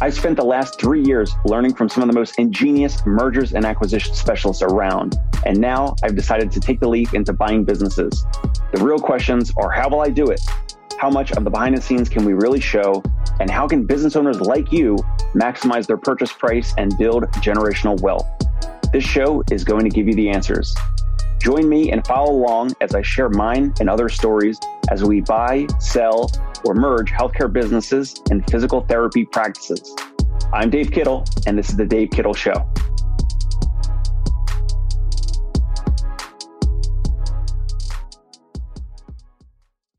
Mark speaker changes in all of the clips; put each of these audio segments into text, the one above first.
Speaker 1: I've spent the last three years learning from some of the most ingenious mergers and acquisition specialists around. And now I've decided to take the leap into buying businesses. The real questions are how will I do it? How much of the behind the scenes can we really show? And how can business owners like you maximize their purchase price and build generational wealth? This show is going to give you the answers. Join me and follow along as I share mine and other stories as we buy, sell, or merge healthcare businesses and physical therapy practices. I'm Dave Kittle, and this is The Dave Kittle Show.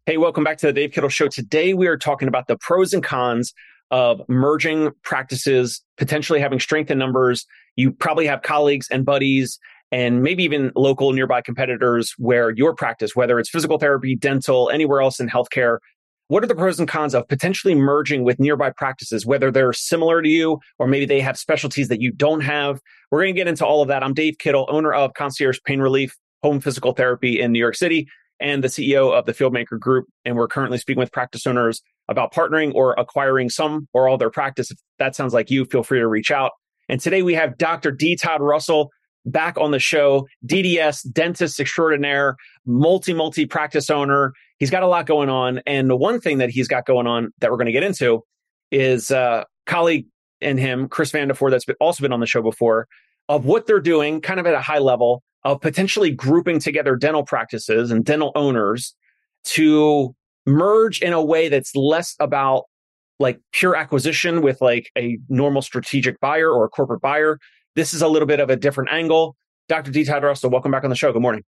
Speaker 1: Hey, welcome back to The Dave Kittle Show. Today we are talking about the pros and cons of merging practices, potentially having strength in numbers. You probably have colleagues and buddies and maybe even local nearby competitors where your practice, whether it's physical therapy, dental, anywhere else in healthcare, what are the pros and cons of potentially merging with nearby practices, whether they're similar to you or maybe they have specialties that you don't have? We're going to get into all of that. I'm Dave Kittle, owner of Concierge Pain Relief Home Physical Therapy in New York City and the CEO of the Fieldmaker Group. And we're currently speaking with practice owners about partnering or acquiring some or all their practice. If that sounds like you, feel free to reach out. And today we have Dr. D. Todd Russell back on the show. DDS, dentist extraordinaire, multi, multi practice owner. He's got a lot going on. And the one thing that he's got going on that we're going to get into is uh, colleague and him, Chris Vanderford, that's also been on the show before, of what they're doing kind of at a high level of potentially grouping together dental practices and dental owners to merge in a way that's less about like pure acquisition with like a normal strategic buyer or a corporate buyer this is a little bit of a different angle. Dr. D. Todd Russell, welcome back on the show. Good morning.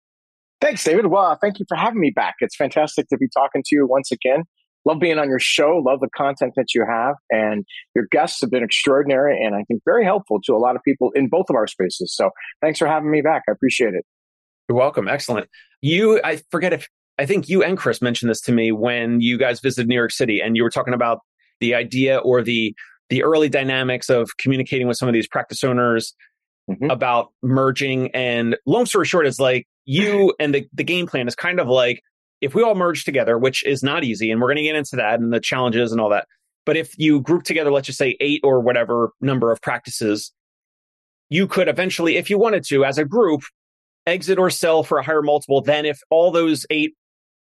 Speaker 2: Thanks, David. Well, uh, thank you for having me back. It's fantastic to be talking to you once again. Love being on your show. Love the content that you have. And your guests have been extraordinary and I think very helpful to a lot of people in both of our spaces. So thanks for having me back. I appreciate it.
Speaker 1: You're welcome. Excellent. You, I forget if, I think you and Chris mentioned this to me when you guys visited New York City and you were talking about the idea or the the early dynamics of communicating with some of these practice owners mm-hmm. about merging. And long story short is like you and the, the game plan is kind of like if we all merge together, which is not easy, and we're going to get into that and the challenges and all that. But if you group together, let's just say eight or whatever number of practices, you could eventually, if you wanted to, as a group, exit or sell for a higher multiple than if all those eight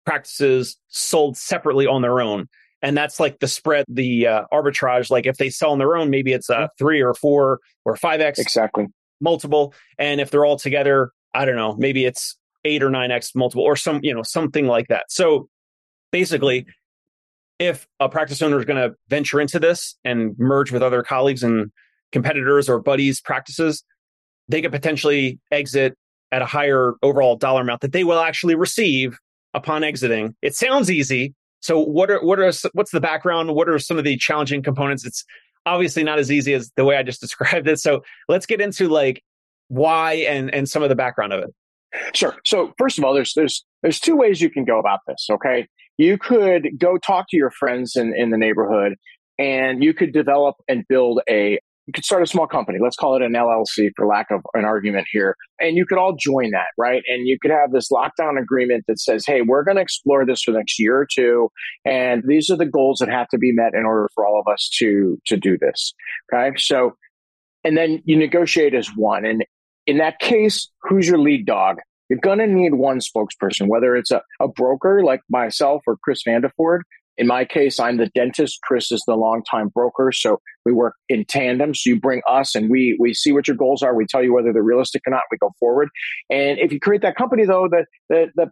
Speaker 1: practices sold separately on their own and that's like the spread, the uh, arbitrage. Like if they sell on their own, maybe it's a three or four or five x
Speaker 2: exactly
Speaker 1: multiple, and if they're all together, I don't know, maybe it's eight or nine x multiple or some you know something like that. So basically, if a practice owner is going to venture into this and merge with other colleagues and competitors or buddies practices, they could potentially exit at a higher overall dollar amount that they will actually receive upon exiting. It sounds easy, so what are what are what's the background? What are some of the challenging components? It's obviously not as easy as the way I just described it. So let's get into like why and and some of the background of it.
Speaker 2: Sure. So first of all, there's there's there's two ways you can go about this. Okay, you could go talk to your friends in in the neighborhood, and you could develop and build a you could start a small company. Let's call it an LLC for lack of an argument here. And you could all join that, right? And you could have this lockdown agreement that says, hey, we're going to explore this for the next year or two. And these are the goals that have to be met in order for all of us to, to do this. Okay. So, and then you negotiate as one. And in that case, who's your lead dog? You're going to need one spokesperson, whether it's a, a broker like myself or Chris Vanderford, in my case, I'm the dentist. Chris is the longtime broker. So we work in tandem. So you bring us and we, we see what your goals are. We tell you whether they're realistic or not. We go forward. And if you create that company though, the, the, the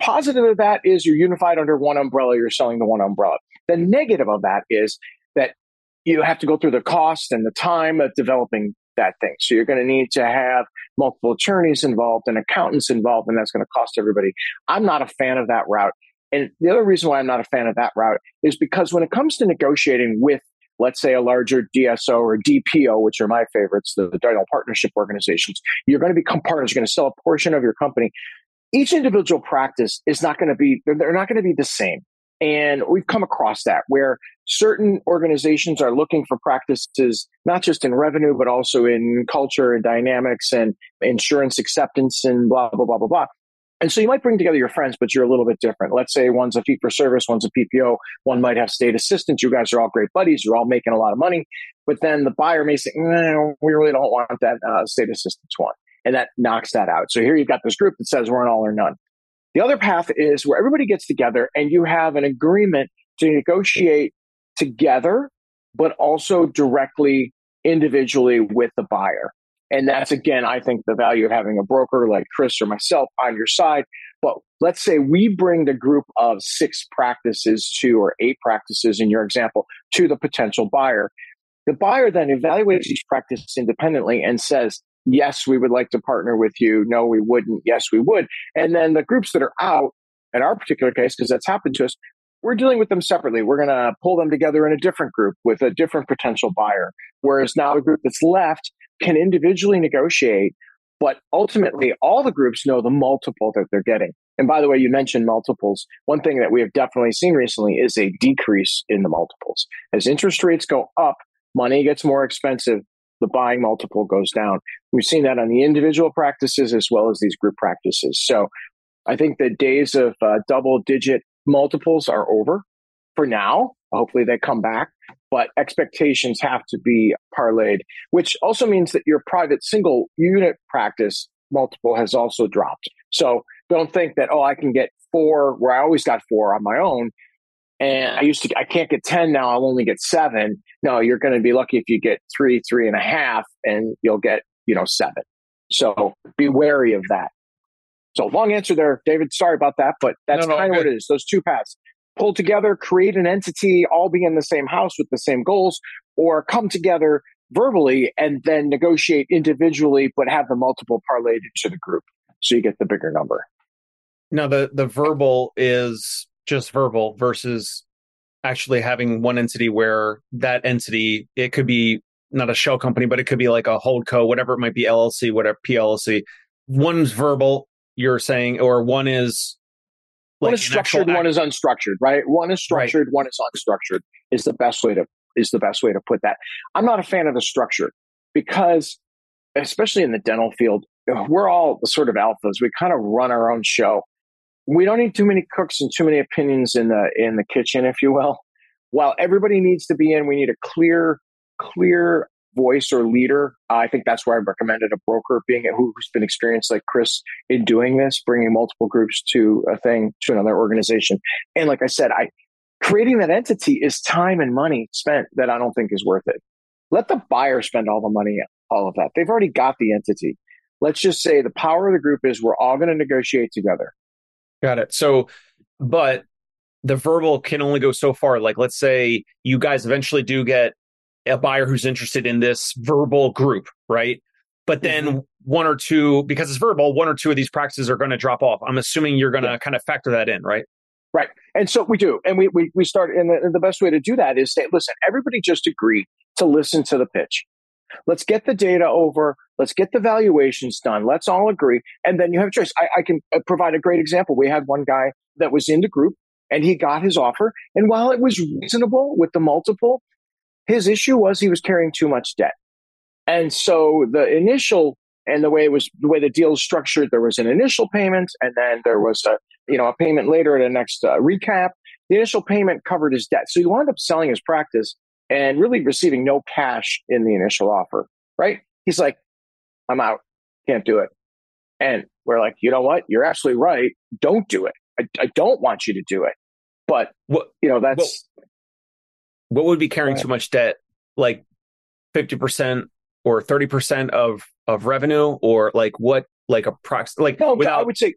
Speaker 2: positive of that is you're unified under one umbrella. You're selling the one umbrella. The negative of that is that you have to go through the cost and the time of developing that thing. So you're going to need to have multiple attorneys involved and accountants involved, and that's going to cost everybody. I'm not a fan of that route. And the other reason why I'm not a fan of that route is because when it comes to negotiating with, let's say, a larger DSO or DPO, which are my favorites, the, the partnership organizations, you're going to become partners. You're going to sell a portion of your company. Each individual practice is not going to be, they're, they're not going to be the same. And we've come across that where certain organizations are looking for practices, not just in revenue, but also in culture and dynamics and insurance acceptance and blah, blah, blah, blah, blah. And so you might bring together your friends, but you're a little bit different. Let's say one's a fee for service, one's a PPO, one might have state assistance. You guys are all great buddies. You're all making a lot of money. but then the buyer may say, no, we really don't want that uh, state assistance one. And that knocks that out. So here you've got this group that says we're an all or none. The other path is where everybody gets together and you have an agreement to negotiate together, but also directly individually with the buyer. And that's again, I think the value of having a broker like Chris or myself on your side. But let's say we bring the group of six practices to, or eight practices in your example, to the potential buyer. The buyer then evaluates each practice independently and says, yes, we would like to partner with you. No, we wouldn't. Yes, we would. And then the groups that are out, in our particular case, because that's happened to us, we're dealing with them separately. We're going to pull them together in a different group with a different potential buyer. Whereas now the group that's left can individually negotiate, but ultimately all the groups know the multiple that they're getting. And by the way, you mentioned multiples. One thing that we have definitely seen recently is a decrease in the multiples. As interest rates go up, money gets more expensive, the buying multiple goes down. We've seen that on the individual practices as well as these group practices. So I think the days of uh, double digit multiples are over for now. Hopefully they come back, but expectations have to be parlayed, which also means that your private single unit practice multiple has also dropped. So don't think that, oh, I can get four where I always got four on my own. And I used to, I can't get 10 now. I'll only get seven. No, you're going to be lucky if you get three, three and a half, and you'll get, you know, seven. So be wary of that. So long answer there, David. Sorry about that, but that's no, no, kind of what it is. Those two paths pull together, create an entity, all be in the same house with the same goals, or come together verbally and then negotiate individually, but have the multiple parlayed into the group. So you get the bigger number.
Speaker 1: Now the the verbal is just verbal versus actually having one entity where that entity it could be not a shell company, but it could be like a hold co, whatever it might be, LLC, whatever PLC. One's verbal, you're saying, or one is
Speaker 2: like one is structured, one is unstructured, right? One is structured, right. one is unstructured. Is the best way to is the best way to put that. I'm not a fan of the structure because, especially in the dental field, we're all the sort of alphas. We kind of run our own show. We don't need too many cooks and too many opinions in the in the kitchen, if you will. While everybody needs to be in, we need a clear, clear voice or leader. I think that's where I recommended a broker being who's been experienced like Chris in doing this, bringing multiple groups to a thing to another organization. And like I said, I creating that entity is time and money spent that I don't think is worth it. Let the buyer spend all the money, all of that. They've already got the entity. Let's just say the power of the group is we're all going to negotiate together.
Speaker 1: Got it. So, but the verbal can only go so far. Like, let's say you guys eventually do get a buyer who's interested in this verbal group, right? But then mm-hmm. one or two, because it's verbal, one or two of these practices are going to drop off. I'm assuming you're going to yeah. kind of factor that in, right?
Speaker 2: Right. And so we do. And we, we, we start, and the, the best way to do that is say, listen, everybody just agree to listen to the pitch. Let's get the data over. Let's get the valuations done. Let's all agree. And then you have a choice. I, I can uh, provide a great example. We had one guy that was in the group and he got his offer. And while it was reasonable with the multiple, his issue was he was carrying too much debt. And so the initial and the way it was the way the deal was structured, there was an initial payment and then there was a you know a payment later at a next uh, recap. The initial payment covered his debt, so he wound up selling his practice and really receiving no cash in the initial offer. Right? He's like, "I'm out, can't do it." And we're like, "You know what? You're absolutely right. Don't do it. I, I don't want you to do it." But what you know that's
Speaker 1: what would be carrying too much debt? Like 50% or 30% of of revenue or like what like a prox like
Speaker 2: no, without I would say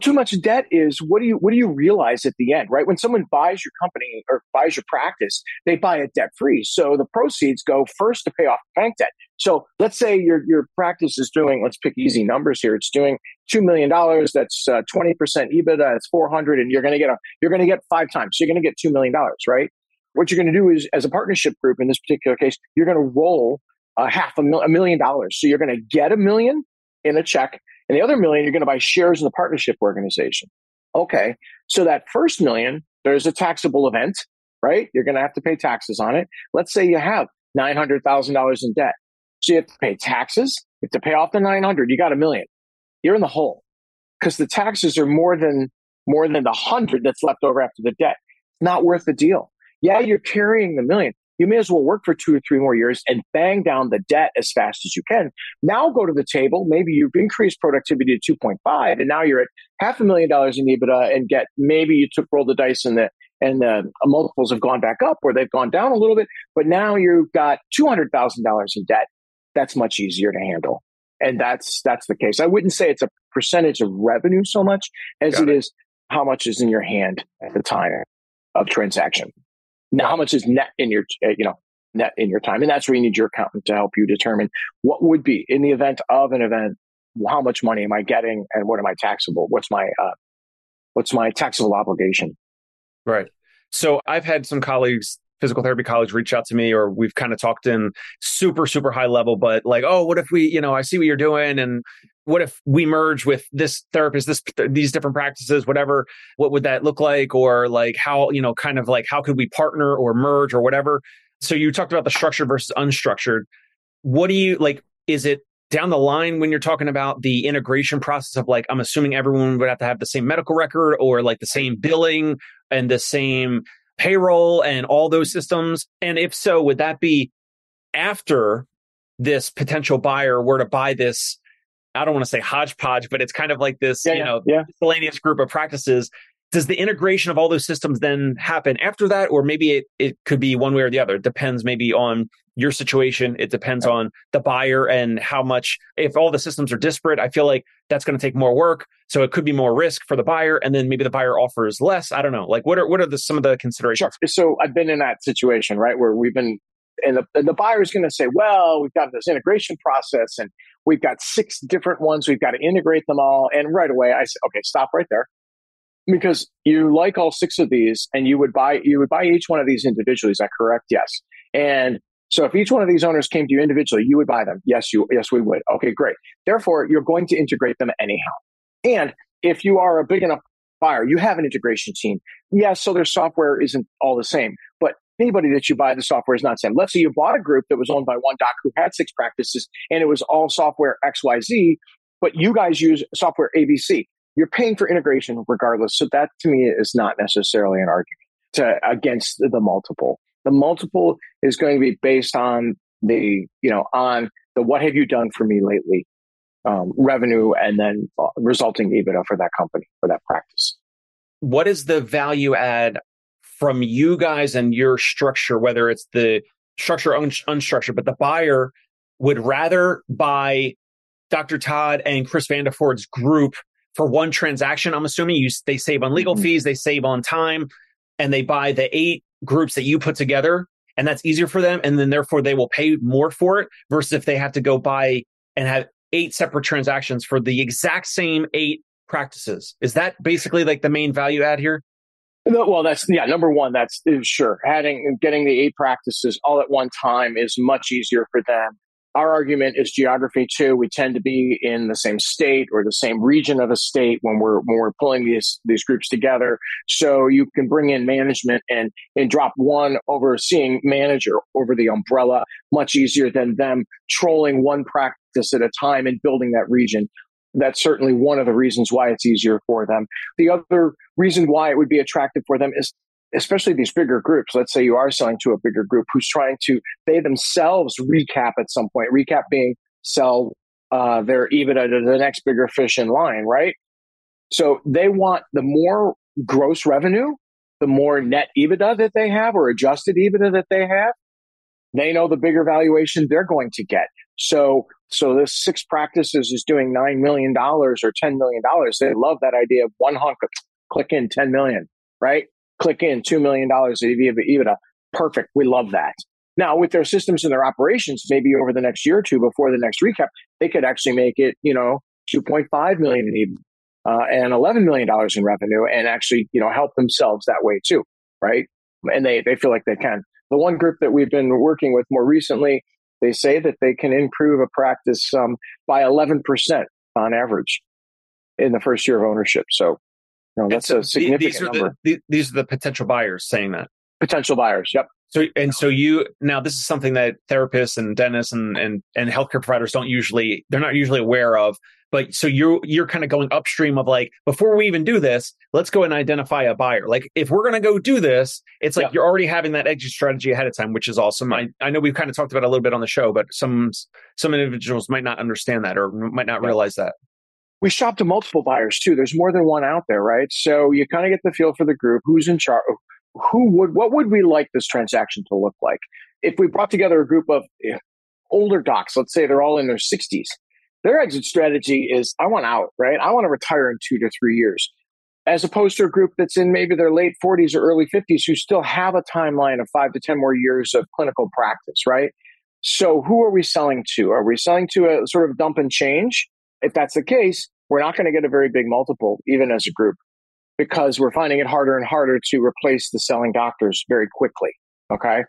Speaker 2: too much debt is what do you what do you realize at the end right? When someone buys your company or buys your practice they buy it debt free so the proceeds go first to pay off bank debt. So let's say your your practice is doing let's pick easy numbers here. It's doing two million dollars that's uh, 20% ebitda that's 400 and you're going to get a you're going to get five times. So you're going to get two million dollars right what you're going to do is, as a partnership group in this particular case, you're going to roll a half a, mil- a million dollars. So you're going to get a million in a check, and the other million you're going to buy shares in the partnership organization. Okay, so that first million, there's a taxable event, right? You're going to have to pay taxes on it. Let's say you have nine hundred thousand dollars in debt, so you have to pay taxes. You have to pay off the nine hundred. You got a million. You're in the hole because the taxes are more than more than the hundred that's left over after the debt. It's not worth the deal. Yeah, you're carrying the million, you may as well work for two or three more years and bang down the debt as fast as you can. Now go to the table. Maybe you've increased productivity to 2.5 and now you're at half a million dollars in EBITDA and get maybe you took roll the dice and the and the multiples have gone back up or they've gone down a little bit, but now you've got $200,000 in debt. That's much easier to handle. And that's that's the case. I wouldn't say it's a percentage of revenue so much as it, it is how much is in your hand at the time of transaction. Now, how much is net in your, uh, you know, net in your time? And that's where you need your accountant to help you determine what would be in the event of an event, how much money am I getting and what am I taxable? What's my, uh, what's my taxable obligation?
Speaker 1: Right. So I've had some colleagues physical therapy colleagues reach out to me or we've kind of talked in super super high level but like oh what if we you know i see what you're doing and what if we merge with this therapist this these different practices whatever what would that look like or like how you know kind of like how could we partner or merge or whatever so you talked about the structured versus unstructured what do you like is it down the line when you're talking about the integration process of like i'm assuming everyone would have to have the same medical record or like the same billing and the same payroll and all those systems? And if so, would that be after this potential buyer were to buy this? I don't want to say hodgepodge, but it's kind of like this, yeah, you know, yeah. miscellaneous group of practices. Does the integration of all those systems then happen after that? Or maybe it, it could be one way or the other. It depends maybe on your situation. It depends right. on the buyer and how much, if all the systems are disparate, I feel like that's going to take more work. So it could be more risk for the buyer. And then maybe the buyer offers less. I don't know. Like what are, what are the, some of the considerations?
Speaker 2: Sure. So I've been in that situation, right? Where we've been, and the, and the buyer is going to say, well, we've got this integration process and we've got six different ones. We've got to integrate them all. And right away I said, okay, stop right there because you like all six of these and you would buy you would buy each one of these individually is that correct yes and so if each one of these owners came to you individually, you would buy them. Yes, you yes, we would. Okay, great. Therefore, you're going to integrate them anyhow. And if you are a big enough buyer, you have an integration team. Yes, so their software isn't all the same, anybody that you buy the software is not the same. Let's say you bought a group that was owned by one doc who had six practices and it was all software XYZ, but you guys use software ABC. You're paying for integration regardless. So that to me is not necessarily an argument to against the multiple. The multiple is going to be based on the, you know, on the what have you done for me lately um, revenue and then uh, resulting EBITDA for that company, for that practice.
Speaker 1: What is the value add from you guys and your structure, whether it's the structure un- unstructured, but the buyer would rather buy Dr. Todd and Chris Vanderford's group for one transaction. I'm assuming you they save on legal mm-hmm. fees, they save on time, and they buy the eight groups that you put together and that's easier for them and then therefore they will pay more for it versus if they have to go buy and have eight separate transactions for the exact same eight practices is that basically like the main value add here
Speaker 2: well that's yeah number one that's uh, sure adding uh, getting the eight practices all at one time is much easier for them our argument is geography too. We tend to be in the same state or the same region of a state when we're when we're pulling these these groups together. So you can bring in management and and drop one overseeing manager over the umbrella much easier than them trolling one practice at a time and building that region. That's certainly one of the reasons why it's easier for them. The other reason why it would be attractive for them is especially these bigger groups, let's say you are selling to a bigger group who's trying to, they themselves recap at some point, recap being sell uh, their EBITDA to the next bigger fish in line, right? So they want the more gross revenue, the more net EBITDA that they have or adjusted EBITDA that they have, they know the bigger valuation they're going to get. So, so this six practices is doing $9 million or $10 million. They love that idea of one hunk of click in 10 million, right? click in $2 million of EBITDA. Perfect. We love that. Now, with their systems and their operations, maybe over the next year or two before the next recap, they could actually make it, you know, 2.5 million in EBITDA uh, and 11 million dollars in revenue, and actually, you know, help themselves that way too, right? And they they feel like they can. The one group that we've been working with more recently, they say that they can improve a practice um, by 11 percent on average in the first year of ownership. So no, that's so a significant
Speaker 1: these are
Speaker 2: number.
Speaker 1: The, these are the potential buyers saying that.
Speaker 2: Potential buyers. Yep.
Speaker 1: So and so you now this is something that therapists and dentists and and and healthcare providers don't usually they're not usually aware of. but so you're you're kind of going upstream of like before we even do this let's go and identify a buyer like if we're going to go do this it's like yeah. you're already having that exit strategy ahead of time which is awesome I, I know we've kind of talked about a little bit on the show but some some individuals might not understand that or might not yeah. realize that
Speaker 2: we shop to multiple buyers too there's more than one out there right so you kind of get the feel for the group who's in charge who would what would we like this transaction to look like if we brought together a group of eh, older docs let's say they're all in their 60s their exit strategy is I want out, right? I want to retire in two to three years, as opposed to a group that's in maybe their late 40s or early 50s who still have a timeline of five to 10 more years of clinical practice, right? So who are we selling to? Are we selling to a sort of dump and change? If that's the case, we're not going to get a very big multiple, even as a group, because we're finding it harder and harder to replace the selling doctors very quickly. Okay.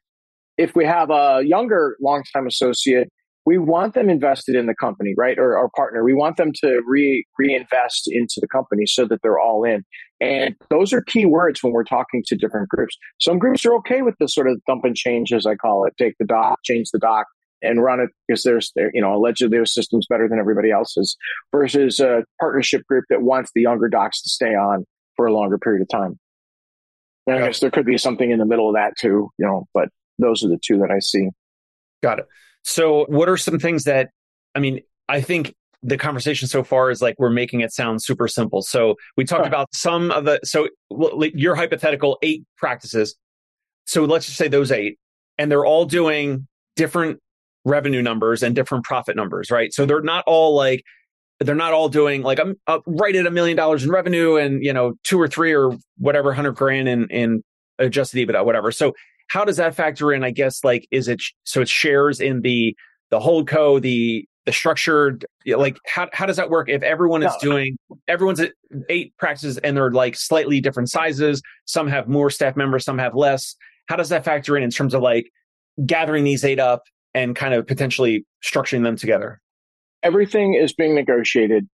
Speaker 2: If we have a younger longtime associate we want them invested in the company, right? Or our partner. We want them to re reinvest into the company so that they're all in. And those are key words when we're talking to different groups. Some groups are okay with the sort of dump and change, as I call it. Take the doc, change the doc, and run it because there's, you know, allegedly their system's better than everybody else's. Versus a partnership group that wants the younger docs to stay on for a longer period of time. And I guess there could be something in the middle of that too, you know. But those are the two that I see.
Speaker 1: Got it. So, what are some things that, I mean, I think the conversation so far is like we're making it sound super simple. So, we talked about some of the, so your hypothetical eight practices. So, let's just say those eight, and they're all doing different revenue numbers and different profit numbers, right? So, they're not all like, they're not all doing like I'm uh, right at a million dollars in revenue and you know two or three or whatever hundred grand in in adjusted EBITDA, whatever. So how does that factor in? I guess like is it so it shares in the the hold co the the structured like how how does that work if everyone is doing everyone's at eight practices and they're like slightly different sizes some have more staff members some have less how does that factor in in terms of like gathering these eight up and kind of potentially structuring them together
Speaker 2: everything is being negotiated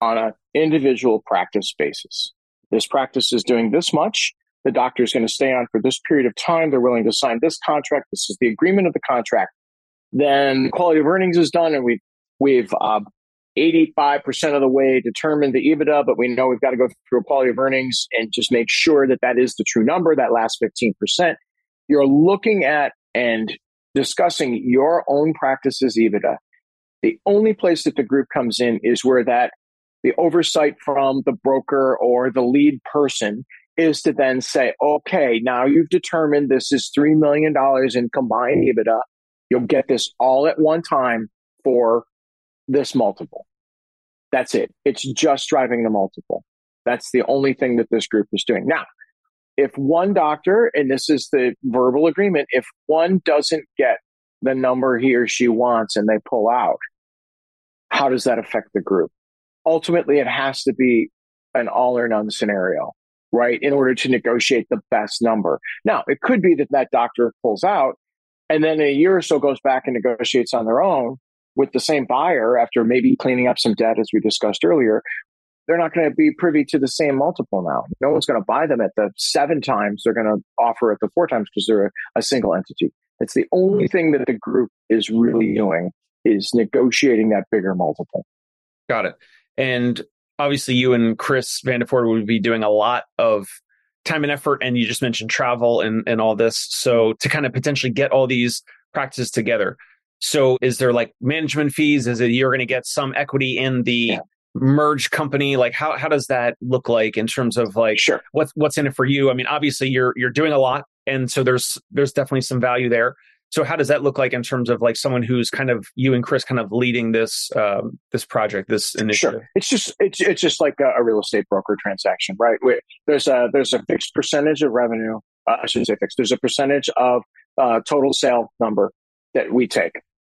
Speaker 2: on an individual practice basis this practice is doing this much the doctor is going to stay on for this period of time. They're willing to sign this contract. This is the agreement of the contract. Then quality of earnings is done, and we've we've uh, 85% of the way determined the EBITDA, but we know we've got to go through a quality of earnings and just make sure that that is the true number, that last 15%. You're looking at and discussing your own practice's EBITDA. The only place that the group comes in is where that the oversight from the broker or the lead person is to then say, okay, now you've determined this is $3 million in combined EBITDA. You'll get this all at one time for this multiple. That's it. It's just driving the multiple. That's the only thing that this group is doing. Now, if one doctor, and this is the verbal agreement, if one doesn't get the number he or she wants and they pull out, how does that affect the group? Ultimately, it has to be an all or none scenario right, in order to negotiate the best number. Now, it could be that that doctor pulls out and then a year or so goes back and negotiates on their own with the same buyer after maybe cleaning up some debt, as we discussed earlier. They're not going to be privy to the same multiple now. No one's going to buy them at the seven times. They're going to offer at the four times because they're a, single entity. It's the only thing that the group is really doing is negotiating that bigger multiple.
Speaker 1: Got it. And obviously you and Chris Vanderford would be doing a lot of time and effort and you just mentioned travel and, and all this. So to kind of potentially get all these practices together. So is there like management fees? Is it you're going to get some equity in the yeah. merged company? Like how, how does that look like in terms of like
Speaker 2: sure.
Speaker 1: what's what's in it for you? I mean, obviously you're you're doing a lot and so there's there's definitely some value there. So how does that look like in terms of like someone who's kind of you and Chris kind of leading this um, this project, this initiative?
Speaker 2: Sure. It's just it's it's just like a, a real estate broker transaction, right? There's a there's a fixed percentage of revenue. Uh, I shouldn't say fixed. There's a percentage of uh, total sale number that we take.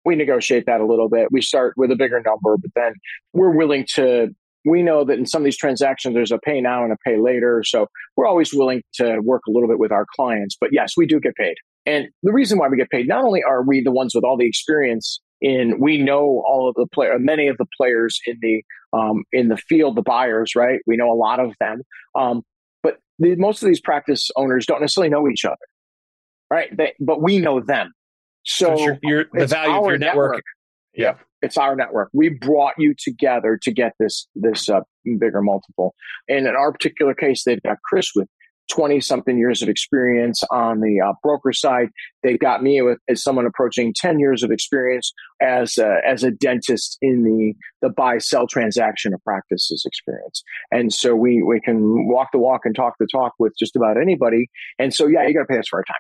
Speaker 2: We negotiate that a little bit. We start with a bigger number, but then we're willing to. We know that in some of these transactions, there's a pay now and a pay later. So we're always willing to work a little bit with our clients. But yes, we do get paid. And the reason why we get paid, not only are we the ones with all the experience in, we know all of the player, many of the players in the, um, in the field, the buyers, right? We know a lot of them. Um, but the, most of these practice owners don't necessarily know each other, right? They, but we know them. So,
Speaker 1: so you're, you're, the value of your network, network
Speaker 2: Yeah. It's our network. We brought you together to get this this uh, bigger multiple. And in our particular case, they've got Chris with 20 something years of experience on the uh, broker side. They've got me with as someone approaching 10 years of experience as a, as a dentist in the, the buy sell transaction of practices experience. And so we, we can walk the walk and talk the talk with just about anybody. And so, yeah, you got to pay us for our time.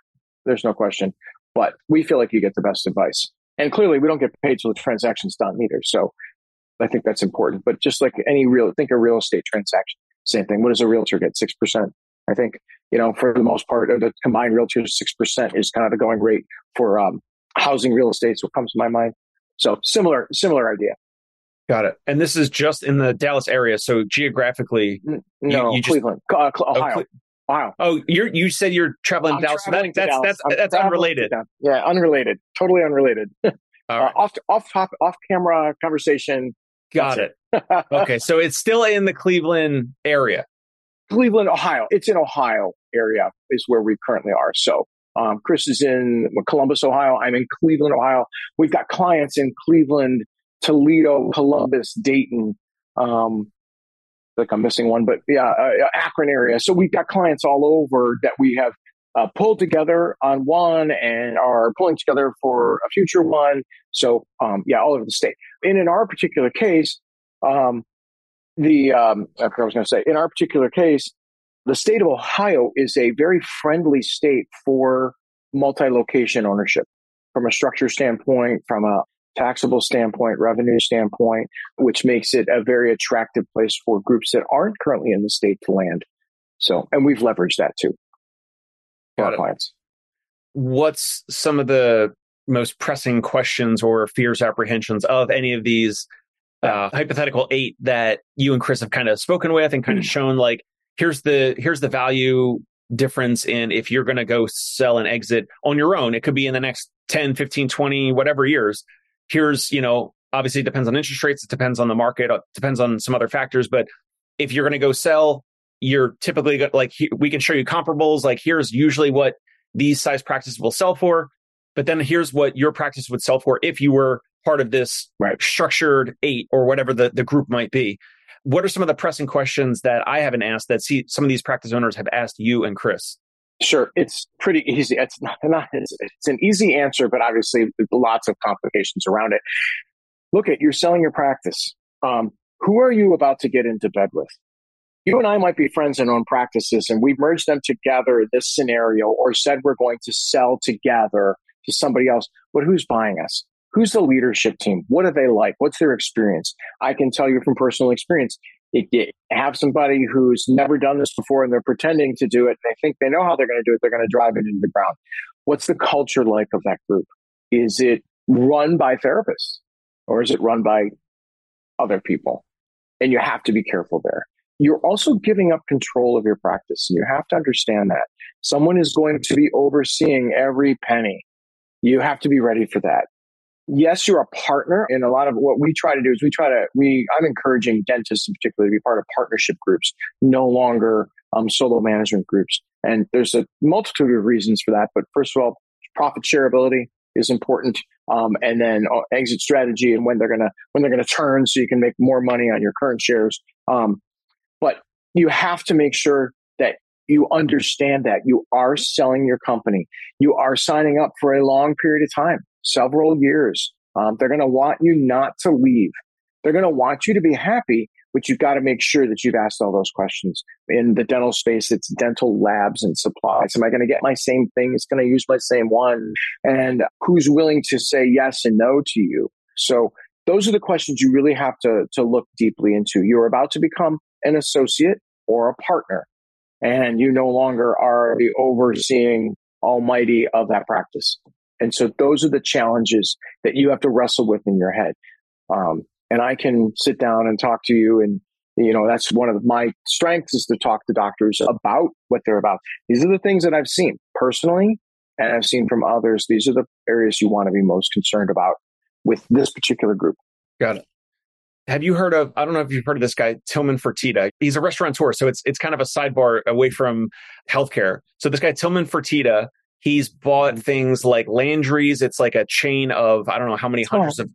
Speaker 2: There's no question, but we feel like you get the best advice. And clearly we don't get paid till the transaction's done either. So I think that's important, but just like any real, think a real estate transaction, same thing. What does a realtor get? 6%. I think, you know, for the most part, or the combined realtors, 6% is kind of the going rate for um, housing real estate. So what comes to my mind. So similar, similar idea.
Speaker 1: Got it. And this is just in the Dallas area. So geographically,
Speaker 2: no, you, you Cleveland, just, uh, oh, Ohio. Oh, Cle-
Speaker 1: Wow. Oh, you're you said you're traveling
Speaker 2: I'm
Speaker 1: Dallas.
Speaker 2: Traveling
Speaker 1: that, that's,
Speaker 2: Dallas.
Speaker 1: that's that's that's unrelated.
Speaker 2: Yeah, unrelated. Totally unrelated.
Speaker 1: All right.
Speaker 2: uh, off off top off camera conversation.
Speaker 1: Got it. it. okay, so it's still in the Cleveland area.
Speaker 2: Cleveland, Ohio. It's in Ohio area is where we currently are. So um, Chris is in Columbus, Ohio. I'm in Cleveland, Ohio. We've got clients in Cleveland, Toledo, Columbus, Dayton. Um, like I'm missing one, but yeah, uh, Akron area. So we've got clients all over that we have uh, pulled together on one and are pulling together for a future one. So um, yeah, all over the state. And in our particular case, um, the um, I forgot I was going to say. In our particular case, the state of Ohio is a very friendly state for multi-location ownership from a structure standpoint, from a taxable standpoint, revenue standpoint, which makes it a very attractive place for groups that aren't currently in the state to land. So, and we've leveraged that too for our clients.
Speaker 1: What's some of the most pressing questions or fears, apprehensions of any of these uh, hypothetical eight that you and Chris have kind of spoken with and kind of hmm. shown like here's the here's the value difference in if you're going to go sell and exit on your own it could be in the next 10 15 20 whatever years here's you know obviously it depends on interest rates it depends on the market it depends on some other factors but if you're going to go sell you're typically go, like we can show you comparables like here's usually what these size practices will sell for but then here's what your practice would sell for if you were part of this
Speaker 2: right.
Speaker 1: structured eight or whatever the, the group might be. What are some of the pressing questions that I haven't asked that see some of these practice owners have asked you and Chris?
Speaker 2: Sure, it's pretty easy. It's not, not it's, it's an easy answer, but obviously lots of complications around it. Look at you're selling your practice. Um, who are you about to get into bed with? You and I might be friends and own practices, and we've merged them together in this scenario, or said we're going to sell together to somebody else. But who's buying us? who's the leadership team? What are they like? What's their experience? I can tell you from personal experience. Have somebody who's never done this before and they're pretending to do it, and they think they know how they're going to do it, they're going to drive it into the ground. What's the culture like of that group? Is it run by therapists or is it run by other people? And you have to be careful there. You're also giving up control of your practice. And you have to understand that someone is going to be overseeing every penny. You have to be ready for that yes, you're a partner. And a lot of what we try to do is we try to, we, I'm encouraging dentists in particular to be part of partnership groups, no longer um, solo management groups. And there's a multitude of reasons for that. But first of all, profit shareability is important. Um, and then uh, exit strategy and when they're going to, when they're going to turn so you can make more money on your current shares. Um, but you have to make sure that you understand that you are selling your company. You are signing up for a long period of time several years. Um, they're going to want you not to leave. They're going to want you to be happy, but you've got to make sure that you've asked all those questions. In the dental space, it's dental labs and supplies. Am I going to get my same thing? It's going to use my same one. And who's willing to say yes and no to you? So those are the questions you really have to, to look deeply into. You're about to become an associate or a partner, and you no longer are the overseeing almighty of that practice. And so those are the challenges that you have to wrestle with in your head. Um, and I can sit down and talk to you and you know that's one of my strengths is to talk to doctors about what they're about. These are the things that i've seen personally and i've seen from others. These are the areas you want to be most concerned about with this particular group.
Speaker 1: Got it. Have you heard of i don't know if you've heard of this guy Tillman Fertitta. He's a restaurateur so it's it's kind of a sidebar away from healthcare. So this guy Tillman Fertitta He's bought things like Landry's. It's like a chain of I don't know how many hundreds oh. of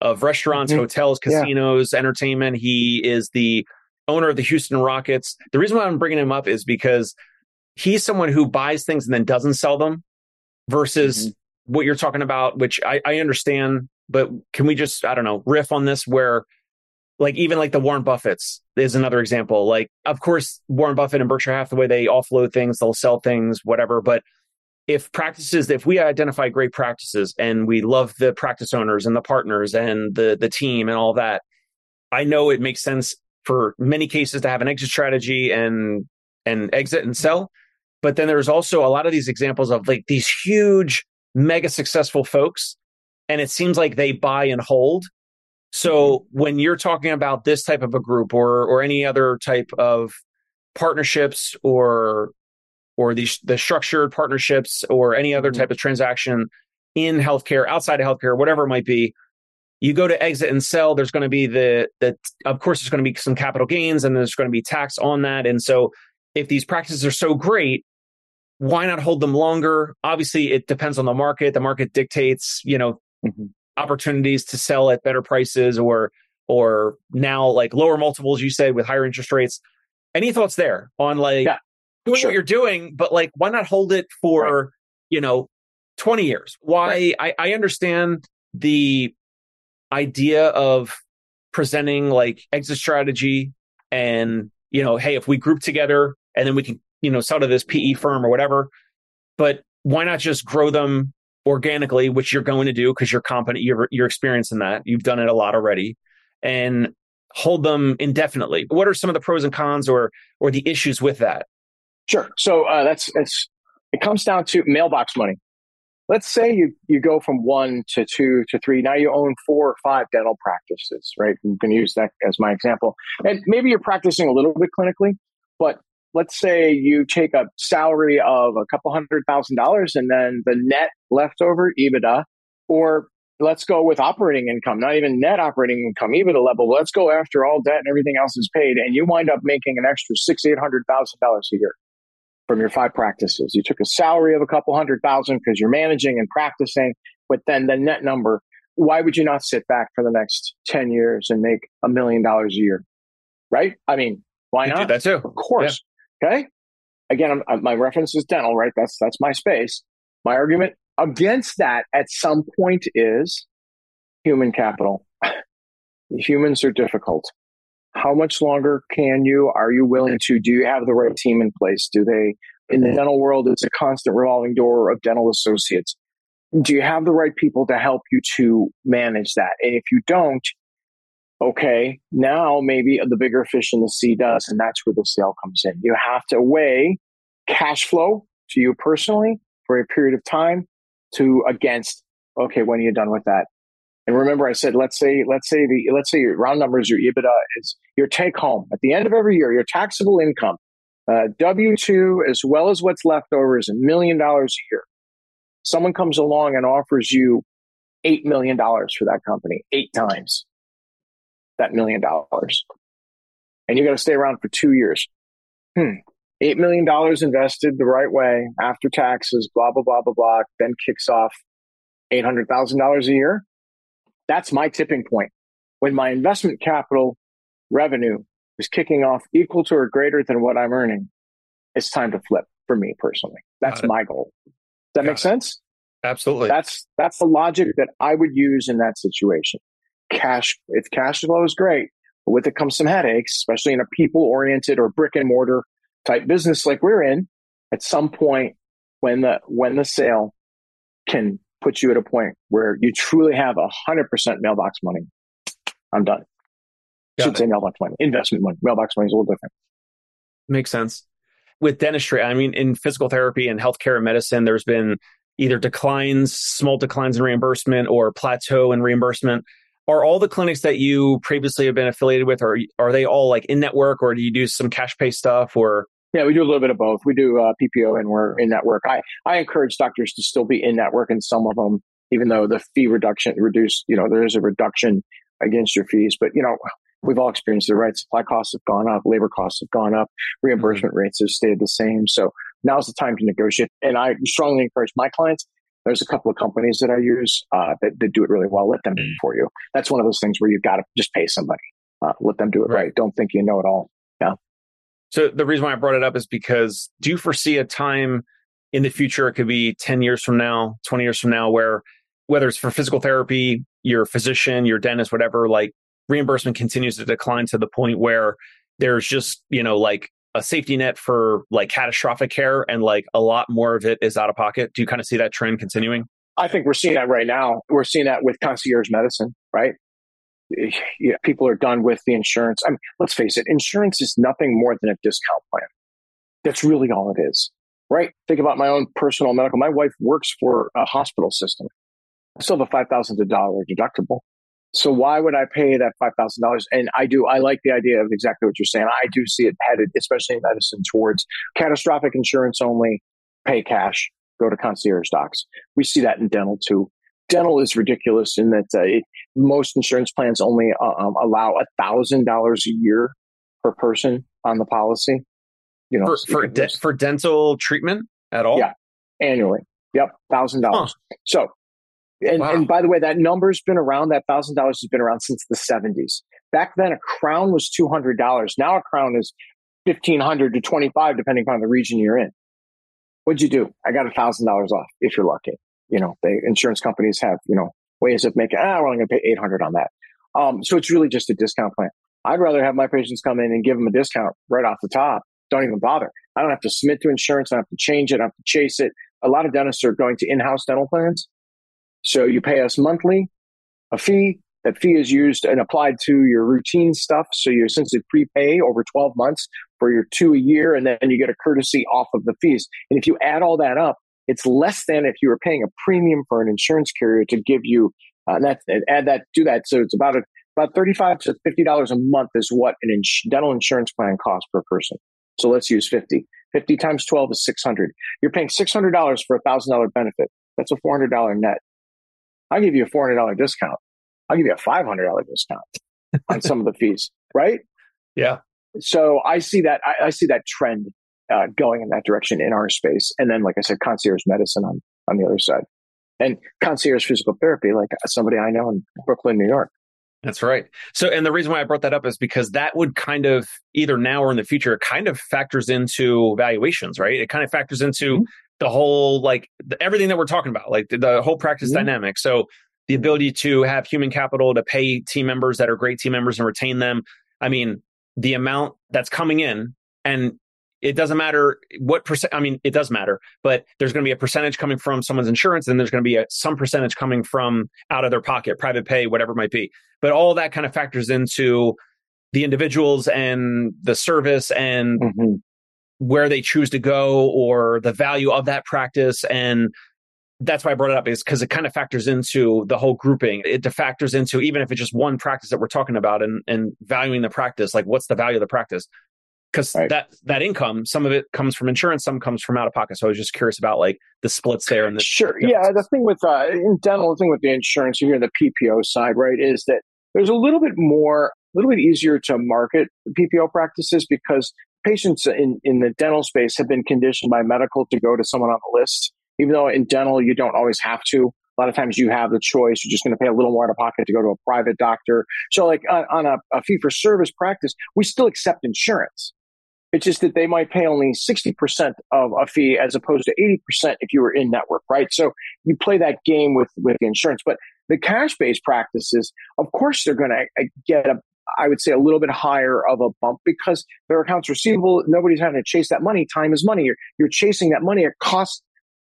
Speaker 1: of restaurants, mm-hmm. hotels, casinos, yeah. entertainment. He is the owner of the Houston Rockets. The reason why I'm bringing him up is because he's someone who buys things and then doesn't sell them versus mm-hmm. what you're talking about, which I, I understand. But can we just, I don't know, riff on this where like even like the Warren Buffett's is another example. Like, of course, Warren Buffett and Berkshire Hathaway, they offload things, they'll sell things, whatever. But if practices, if we identify great practices and we love the practice owners and the partners and the the team and all that, I know it makes sense for many cases to have an exit strategy and and exit and sell. But then there's also a lot of these examples of like these huge, mega successful folks, and it seems like they buy and hold so mm-hmm. when you're talking about this type of a group or or any other type of partnerships or or the the structured partnerships or any other mm-hmm. type of transaction in healthcare, outside of healthcare, whatever it might be, you go to exit and sell. There's going to be the the of course there's going to be some capital gains and there's going to be tax on that. And so if these practices are so great, why not hold them longer? Obviously, it depends on the market. The market dictates, you know, mm-hmm opportunities to sell at better prices or or now like lower multiples you said with higher interest rates any thoughts there on like yeah, doing sure. what you're doing but like why not hold it for right. you know 20 years why right. I, I understand the idea of presenting like exit strategy and you know hey if we group together and then we can you know sell to this pe firm or whatever but why not just grow them organically, which you're going to do because you're competent, you're you're experienced in that. You've done it a lot already, and hold them indefinitely. What are some of the pros and cons, or or the issues with that?
Speaker 2: Sure. So uh, that's it's it comes down to mailbox money. Let's say you you go from one to two to three. Now you own four or five dental practices, right? I'm going to use that as my example. And maybe you're practicing a little bit clinically, but let's say you take a salary of a couple hundred thousand dollars and then the net leftover EBITDA, or let's go with operating income, not even net operating income, EBITDA level. Let's go after all debt and everything else is paid, and you wind up making an extra six, eight hundred thousand dollars a year from your five practices. You took a salary of a couple hundred thousand because you're managing and practicing, but then the net number. Why would you not sit back for the next 10 years and make a million dollars a year? Right? I mean, why not?
Speaker 1: that too.
Speaker 2: Of course. Okay. Again, I'm, my reference is dental, right? That's that's my space. My argument against that at some point is human capital. Humans are difficult. How much longer can you? Are you willing to? Do you have the right team in place? Do they? In the dental world, it's a constant revolving door of dental associates. Do you have the right people to help you to manage that? And if you don't, okay, now maybe the bigger fish in the sea does. And that's where the sale comes in. You have to weigh cash flow to you personally for a period of time to against, okay, when are you done with that? And remember, I said, let's say, let's say the, let's say your round numbers, your EBITDA is your take home at the end of every year, your taxable income, uh, W 2 as well as what's left over is a million dollars a year. Someone comes along and offers you $8 million for that company, eight times that million dollars. And you got to stay around for two years. Hmm. $8 million invested the right way after taxes, blah, blah, blah, blah, blah, then kicks off $800,000 a year. That's my tipping point. When my investment capital revenue is kicking off equal to or greater than what I'm earning, it's time to flip for me personally. That's my goal. Does that Got make it. sense?
Speaker 1: Absolutely.
Speaker 2: That's that's the logic that I would use in that situation cash, if cash flow is great, but with it comes some headaches, especially in a people oriented or brick and mortar type business like we're in. At some point, when the when the sale can put you at a point where you truly have a hundred percent mailbox money, I'm done. Got Should it. say mailbox money, investment money. Mailbox money is a little different.
Speaker 1: Makes sense. With dentistry, I mean, in physical therapy and healthcare and medicine, there's been either declines, small declines in reimbursement, or plateau in reimbursement are all the clinics that you previously have been affiliated with or are they all like in network or do you do some cash pay stuff or
Speaker 2: yeah we do a little bit of both we do uh, ppo and we're in network i i encourage doctors to still be in network and some of them even though the fee reduction reduced you know there is a reduction against your fees but you know we've all experienced the right supply costs have gone up labor costs have gone up reimbursement rates have stayed the same so now's the time to negotiate and i strongly encourage my clients There's a couple of companies that I use uh, that, that do it really well. Let them do it for you. That's one of those things where you've got to just pay somebody. Uh, let them do it right. right. Don't think you know it all.
Speaker 1: So the reason why I brought it up is because do you foresee a time in the future, it could be 10 years from now, 20 years from now, where whether it's for physical therapy, your physician, your dentist, whatever, like reimbursement continues to decline to the point where there's just, you know, like a safety net for like catastrophic care and like a lot more of it is out of pocket. Do you kind of see that trend continuing?
Speaker 2: I think we're seeing that right now. We're seeing that with concierge medicine, right? Yeah, people are done with the insurance. I mean, let's face it, insurance is nothing more than a discount plan. That's really all it is, right? Think about my own personal medical. My wife works for a hospital system. I still have a $5,000 deductible. So why would I pay that five thousand dollars? And I do. I like the idea of exactly what you're saying. I do see it headed, especially in medicine, towards catastrophic insurance only. Pay cash. Go to concierge docs. We see that in dental too. Dental is ridiculous in that uh, it, most insurance plans only uh, um, allow a thousand dollars a year per person on the policy.
Speaker 1: You know, for for, de- for dental treatment at all.
Speaker 2: Yeah, annually. Yep, thousand huh. dollars. So and, wow. and by the way, that number's been around, that $1,000 has been around since the 70s. Back then, a crown was $200. Now a crown is 1500 to 25 depending upon the region you're in. What'd you do? I got a $1,000 off if you're lucky. You know, the insurance companies have, you know, ways of making, ah, we're only going to pay 800 on that. Um, so it's really just a discount plan. I'd rather have my patients come in and give them a discount right off the top. Don't even bother. I don't have to submit to insurance. I don't have to change it. I have to chase it. A lot of dentists are going to in-house dental plans so you pay us monthly, a fee. That fee is used and applied to your routine stuff. So you essentially prepay over 12 months for your two a year, and then you get a courtesy off of the fees. And if you add all that up, it's less than if you were paying a premium for an insurance carrier to give you uh, that add that do that. So it's about a, about thirty five to fifty dollars a month is what an ins- dental insurance plan costs per person. So let's use fifty. Fifty times twelve is six hundred. You're paying six hundred dollars for a thousand dollar benefit. That's a four hundred dollar net. I'll give you a $400 discount. I'll give you a $500 discount on some of the fees, right?
Speaker 1: Yeah.
Speaker 2: So I see that, I, I see that trend uh, going in that direction in our space. And then, like I said, concierge medicine on, on the other side and concierge physical therapy, like somebody I know in Brooklyn, New York.
Speaker 1: That's right. So, and the reason why I brought that up is because that would kind of either now or in the future, kind of factors into valuations, right? It kind of factors into mm-hmm the whole like the, everything that we're talking about, like the, the whole practice mm-hmm. dynamic. So the ability to have human capital to pay team members that are great team members and retain them. I mean, the amount that's coming in and it doesn't matter what percent. I mean, it does matter, but there's going to be a percentage coming from someone's insurance, and there's going to be a, some percentage coming from out of their pocket, private pay, whatever it might be. But all that kind of factors into the individuals and the service and mm-hmm where they choose to go or the value of that practice. And that's why I brought it up is because it kind of factors into the whole grouping. It factors into even if it's just one practice that we're talking about and, and valuing the practice, like what's the value of the practice? Because right. that that income, some of it comes from insurance, some comes from out of pocket. So I was just curious about like the splits there. And the
Speaker 2: sure, yeah. The thing with uh, in dental, the thing with the insurance, you hear the PPO side, right, is that there's a little bit more, a little bit easier to market PPO practices because patients in, in the dental space have been conditioned by medical to go to someone on the list. Even though in dental, you don't always have to. A lot of times you have the choice. You're just going to pay a little more out of pocket to go to a private doctor. So like on, on a, a fee for service practice, we still accept insurance. It's just that they might pay only 60% of a fee as opposed to 80% if you were in network, right? So you play that game with, with insurance. But the cash based practices, of course, they're going to uh, get a, I would say a little bit higher of a bump because their accounts receivable, nobody's having to chase that money. Time is money. You're, you're chasing that money. It costs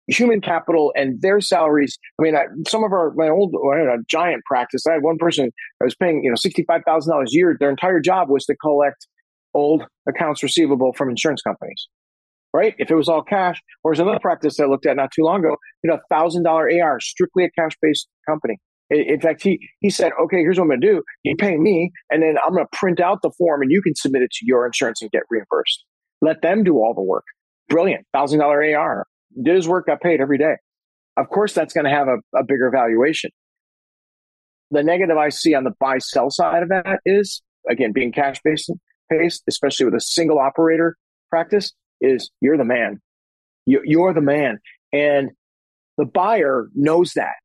Speaker 2: human capital and their salaries. I mean, I, some of our, my old, a giant practice, I had one person I was paying, you know, $65,000 a year. Their entire job was to collect old accounts receivable from insurance companies. Right? If it was all cash, or was another practice I looked at not too long ago, you know, thousand dollar AR, strictly a cash based company. In fact, he, he said, okay, here's what I'm going to do. You pay me, and then I'm going to print out the form and you can submit it to your insurance and get reimbursed. Let them do all the work. Brilliant. $1,000 AR. Did his work, got paid every day. Of course, that's going to have a, a bigger valuation. The negative I see on the buy sell side of that is, again, being cash based, based, especially with a single operator practice, is you're the man. You, you're the man. And The buyer knows that.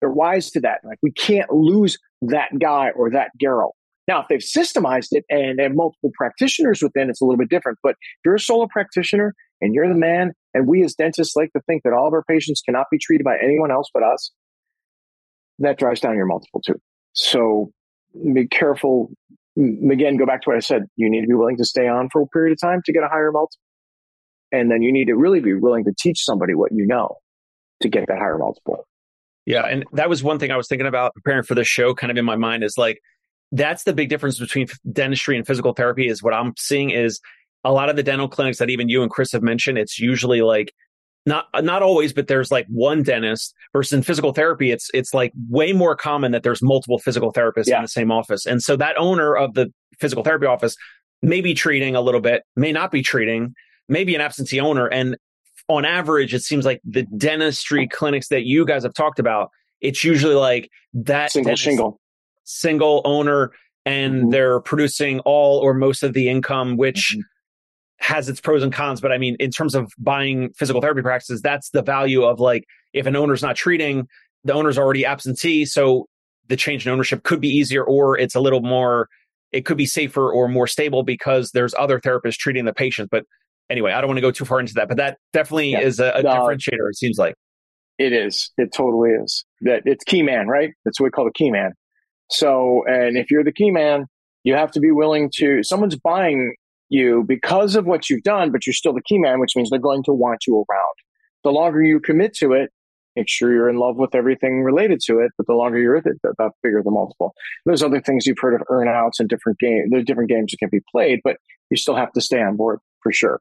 Speaker 2: They're wise to that. Like we can't lose that guy or that girl. Now, if they've systemized it and they have multiple practitioners within, it's a little bit different. But if you're a solo practitioner and you're the man, and we as dentists like to think that all of our patients cannot be treated by anyone else but us, that drives down your multiple too. So be careful. Again, go back to what I said. You need to be willing to stay on for a period of time to get a higher multiple. And then you need to really be willing to teach somebody what you know to get that higher multiple.
Speaker 1: Yeah. And that was one thing I was thinking about preparing for the show, kind of in my mind is like, that's the big difference between dentistry and physical therapy is what I'm seeing is a lot of the dental clinics that even you and Chris have mentioned, it's usually like not not always, but there's like one dentist versus in physical therapy, it's it's like way more common that there's multiple physical therapists yeah. in the same office. And so that owner of the physical therapy office may be treating a little bit, may not be treating, maybe an absentee owner. And on average, it seems like the dentistry clinics that you guys have talked about, it's usually like that
Speaker 2: single shingle,
Speaker 1: single owner, and mm-hmm. they're producing all or most of the income, which mm-hmm has its pros and cons, but I mean, in terms of buying physical therapy practices, that's the value of like if an owner's not treating, the owner's already absentee, so the change in ownership could be easier, or it's a little more, it could be safer or more stable because there's other therapists treating the patient. But anyway, I don't want to go too far into that, but that definitely yeah. is a, a differentiator. It seems like
Speaker 2: it is. It totally is. That it's key man, right? That's what we call the key man. So, and if you're the key man, you have to be willing to. Someone's buying you because of what you've done, but you're still the key man, which means they're going to want you around. The longer you commit to it, make sure you're in love with everything related to it. But the longer you're with it, the, the bigger the multiple. There's other things you've heard of earnouts and different games. There's different games that can be played, but you still have to stay on board for sure.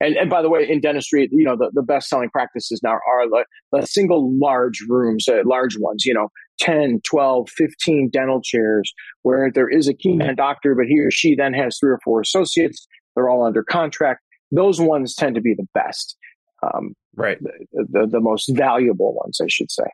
Speaker 2: And, and by the way, in dentistry, you know, the, the best selling practices now are the, the single large rooms, uh, large ones, you know, 10, 12, 15 dental chairs where there is a key man doctor, but he or she then has three or four associates. They're all under contract. Those ones tend to be the best.
Speaker 1: Um, right.
Speaker 2: The, the, the most valuable ones, I should say.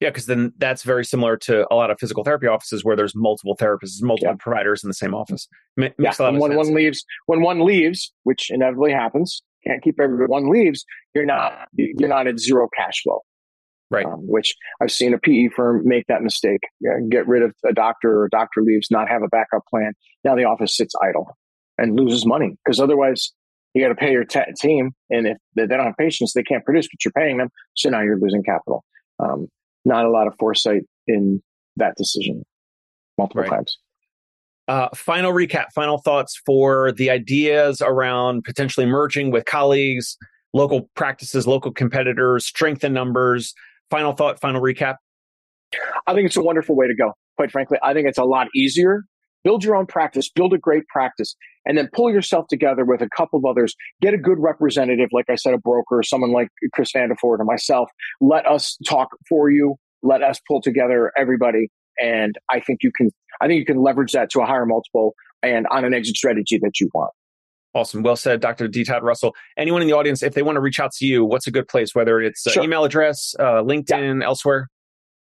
Speaker 1: Yeah, because then that's very similar to a lot of physical therapy offices where there's multiple therapists, multiple yeah. providers in the same office.
Speaker 2: M- yeah. when one leaves, when one leaves, which inevitably happens, can't keep everyone leaves. You're not you're not at zero cash flow.
Speaker 1: Right. Um,
Speaker 2: which I've seen a PE firm make that mistake. get rid of a doctor or a doctor leaves, not have a backup plan. Now the office sits idle and loses money because otherwise you got to pay your t- team. And if they don't have patients, they can't produce, but you're paying them. So now you're losing capital. Um, not a lot of foresight in that decision multiple right. times.
Speaker 1: Uh, final recap, final thoughts for the ideas around potentially merging with colleagues, local practices, local competitors, strength in numbers. Final thought, final recap.
Speaker 2: I think it's a wonderful way to go. Quite frankly, I think it's a lot easier. Build your own practice, build a great practice, and then pull yourself together with a couple of others. Get a good representative, like I said, a broker, or someone like Chris Vanderford or myself. Let us talk for you. Let us pull together everybody. And I think you can, I think you can leverage that to a higher multiple and on an exit strategy that you want.
Speaker 1: Awesome. Well said, Dr. D. Todd Russell. Anyone in the audience, if they want to reach out to you, what's a good place? Whether it's uh, sure. email address, uh, LinkedIn, yeah. elsewhere?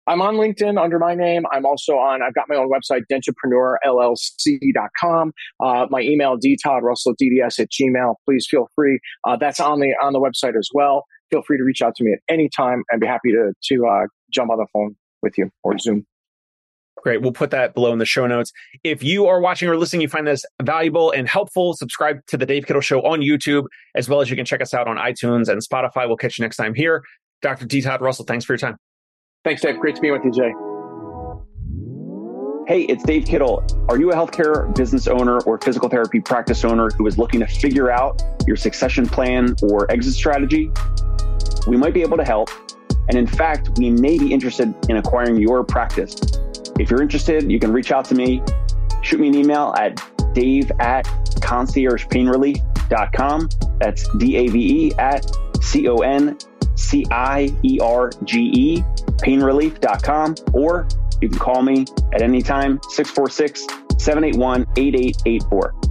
Speaker 2: I'm on LinkedIn under my name. I'm also on, I've got my own website, dentrepreneurllc.com. Uh, my email, dtoddrussell.dds at gmail. Please feel free. Uh, that's on the, on the website as well. Feel free to reach out to me at any time. I'd be happy to, to, uh, jump on the phone with you or Zoom.
Speaker 1: Great. We'll put that below in the show notes. If you are watching or listening, you find this valuable and helpful, subscribe to the Dave Kittle Show on YouTube, as well as you can check us out on iTunes and Spotify. We'll catch you next time here. Dr. D. Todd Russell, thanks for your time.
Speaker 2: Thanks, Dave. Great to be with you, Jay.
Speaker 1: Hey, it's Dave Kittle. Are you a healthcare business owner or physical therapy practice owner who is looking to figure out your succession plan or exit strategy? We might be able to help. And in fact, we may be interested in acquiring your practice. If you're interested, you can reach out to me. Shoot me an email at dave at conciergepainrelief.com. That's D A V E at C O N C I E R G E, painrelief.com, or you can call me at any time, 646 781 8884.